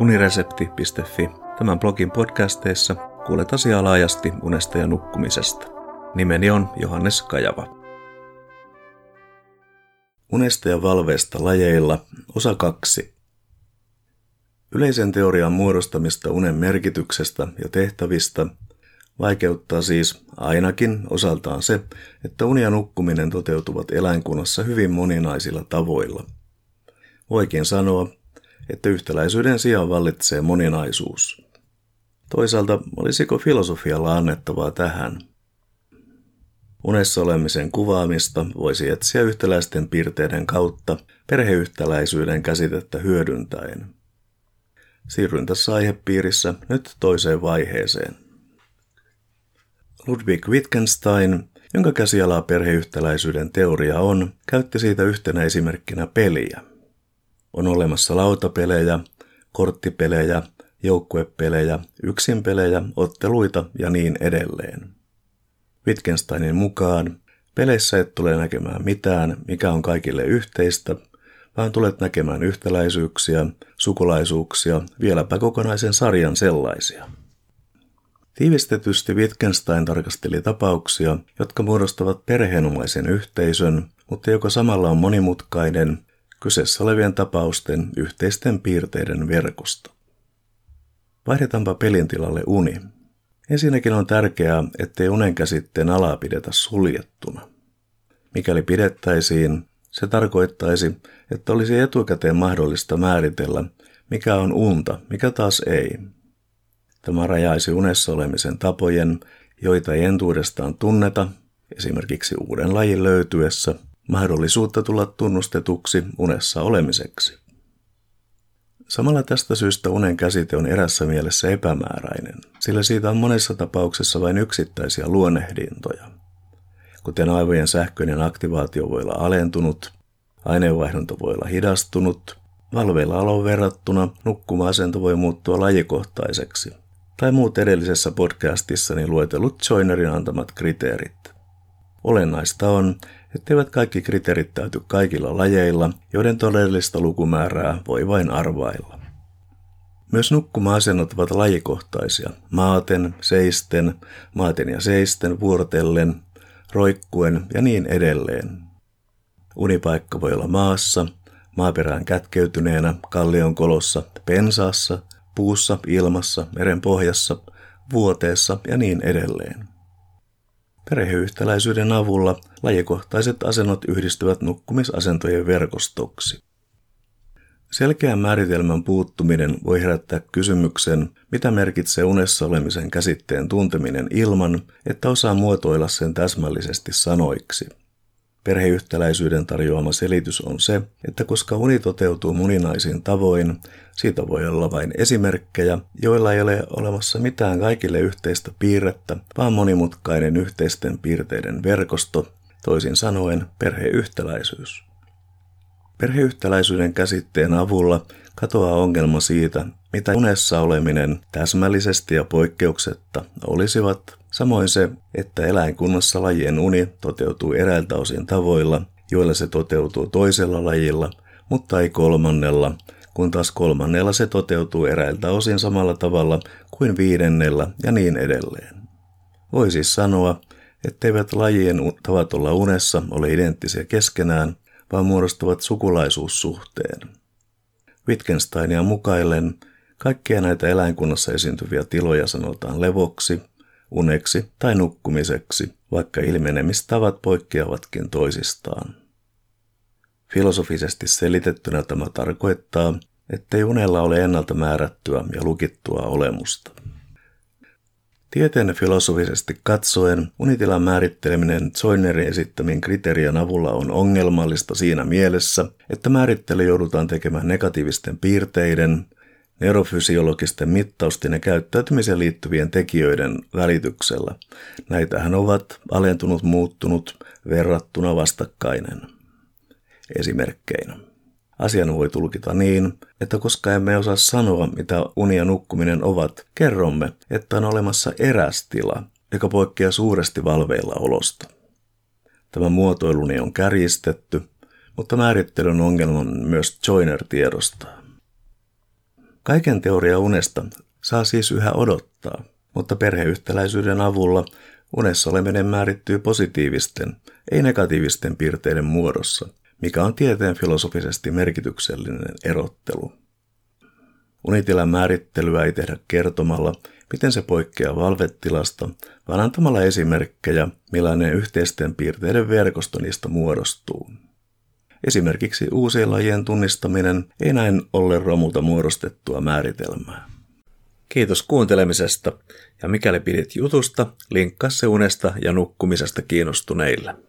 uniresepti.fi. Tämän blogin podcasteissa kuulet asiaa laajasti unesta ja nukkumisesta. Nimeni on Johannes Kajava. Unesta ja valveesta lajeilla, osa 2. Yleisen teorian muodostamista unen merkityksestä ja tehtävistä vaikeuttaa siis ainakin osaltaan se, että uni ja nukkuminen toteutuvat eläinkunnassa hyvin moninaisilla tavoilla. Voikin sanoa, yhtäläisyyden sijaan vallitsee moninaisuus. Toisaalta olisiko filosofialla annettavaa tähän? Unessa olemisen kuvaamista voisi etsiä yhtäläisten piirteiden kautta perheyhtäläisyyden käsitettä hyödyntäen. Siirryn tässä aihepiirissä nyt toiseen vaiheeseen. Ludwig Wittgenstein, jonka käsialaa perheyhtäläisyyden teoria on, käytti siitä yhtenä esimerkkinä peliä. On olemassa lautapelejä, korttipelejä, joukkuepelejä, yksinpelejä, otteluita ja niin edelleen. Wittgensteinin mukaan peleissä et tule näkemään mitään, mikä on kaikille yhteistä, vaan tulet näkemään yhtäläisyyksiä, sukulaisuuksia, vieläpä kokonaisen sarjan sellaisia. Tiivistetysti Wittgenstein tarkasteli tapauksia, jotka muodostavat perheenomaisen yhteisön, mutta joka samalla on monimutkainen, kyseessä olevien tapausten yhteisten piirteiden verkosto. Vaihdetaanpa pelin tilalle uni. Ensinnäkin on tärkeää, ettei unen käsitteen alaa pidetä suljettuna. Mikäli pidettäisiin, se tarkoittaisi, että olisi etukäteen mahdollista määritellä, mikä on unta, mikä taas ei. Tämä rajaisi unessa olemisen tapojen, joita ei entuudestaan tunneta, esimerkiksi uuden lajin löytyessä, mahdollisuutta tulla tunnustetuksi unessa olemiseksi. Samalla tästä syystä unen käsite on erässä mielessä epämääräinen, sillä siitä on monessa tapauksessa vain yksittäisiä luonnehdintoja. Kuten aivojen sähköinen aktivaatio voi olla alentunut, aineenvaihdunta voi olla hidastunut, valveilla aloon verrattuna nukkuma-asento voi muuttua lajikohtaiseksi, tai muut edellisessä podcastissani luetellut Joinerin antamat kriteerit. Olennaista on, etteivät kaikki kriteerit täyty kaikilla lajeilla, joiden todellista lukumäärää voi vain arvailla. Myös nukkuma-asennot ovat lajikohtaisia, maaten, seisten, maaten ja seisten, vuorotellen, roikkuen ja niin edelleen. Unipaikka voi olla maassa, maaperään kätkeytyneenä, kallion kolossa, pensaassa, puussa, ilmassa, meren pohjassa, vuoteessa ja niin edelleen. Perheyhtäläisyyden avulla lajikohtaiset asennot yhdistyvät nukkumisasentojen verkostoksi. Selkeän määritelmän puuttuminen voi herättää kysymyksen, mitä merkitsee unessa olemisen käsitteen tunteminen ilman, että osaa muotoilla sen täsmällisesti sanoiksi. Perheyhtäläisyyden tarjoama selitys on se, että koska uni toteutuu moninaisin tavoin, siitä voi olla vain esimerkkejä, joilla ei ole olemassa mitään kaikille yhteistä piirrettä, vaan monimutkainen yhteisten piirteiden verkosto, toisin sanoen perheyhtäläisyys. Perheyhtäläisyyden käsitteen avulla katoaa ongelma siitä, mitä unessa oleminen täsmällisesti ja poikkeuksetta olisivat Samoin se, että eläinkunnassa lajien uni toteutuu eräiltä osin tavoilla, joilla se toteutuu toisella lajilla, mutta ei kolmannella, kun taas kolmannella se toteutuu eräiltä osin samalla tavalla kuin viidennellä ja niin edelleen. Voi siis sanoa, etteivät lajien tavat olla unessa ole identtisiä keskenään, vaan muodostavat sukulaisuussuhteen. Wittgensteinia mukaillen kaikkia näitä eläinkunnassa esiintyviä tiloja sanotaan levoksi, uneksi tai nukkumiseksi, vaikka ilmenemistavat poikkeavatkin toisistaan. Filosofisesti selitettynä tämä tarkoittaa, ettei unella ole ennalta määrättyä ja lukittua olemusta. Tieteen filosofisesti katsoen unitilan määritteleminen Zoinerin esittämin kriteerien avulla on ongelmallista siinä mielessä, että määrittely joudutaan tekemään negatiivisten piirteiden, neurofysiologisten mittausten ja käyttäytymiseen liittyvien tekijöiden välityksellä. Näitähän ovat alentunut, muuttunut, verrattuna vastakkainen. Esimerkkeinä. Asian voi tulkita niin, että koska emme osaa sanoa, mitä uni ja nukkuminen ovat, kerromme, että on olemassa eräs tila, joka poikkeaa suuresti valveilla olosta. Tämä muotoiluni on kärjistetty, mutta määrittelyn ongelman myös Joiner tiedostaa. Kaiken teoria unesta saa siis yhä odottaa, mutta perheyhtäläisyyden avulla unessa oleminen määrittyy positiivisten, ei negatiivisten piirteiden muodossa, mikä on tieteen filosofisesti merkityksellinen erottelu. Unitilan määrittelyä ei tehdä kertomalla, miten se poikkeaa valvetilasta, vaan antamalla esimerkkejä, millainen yhteisten piirteiden verkosto niistä muodostuu. Esimerkiksi uusien lajien tunnistaminen ei näin ole romuta muodostettua määritelmää. Kiitos kuuntelemisesta ja mikäli pidit jutusta, linkkaa se unesta ja nukkumisesta kiinnostuneille.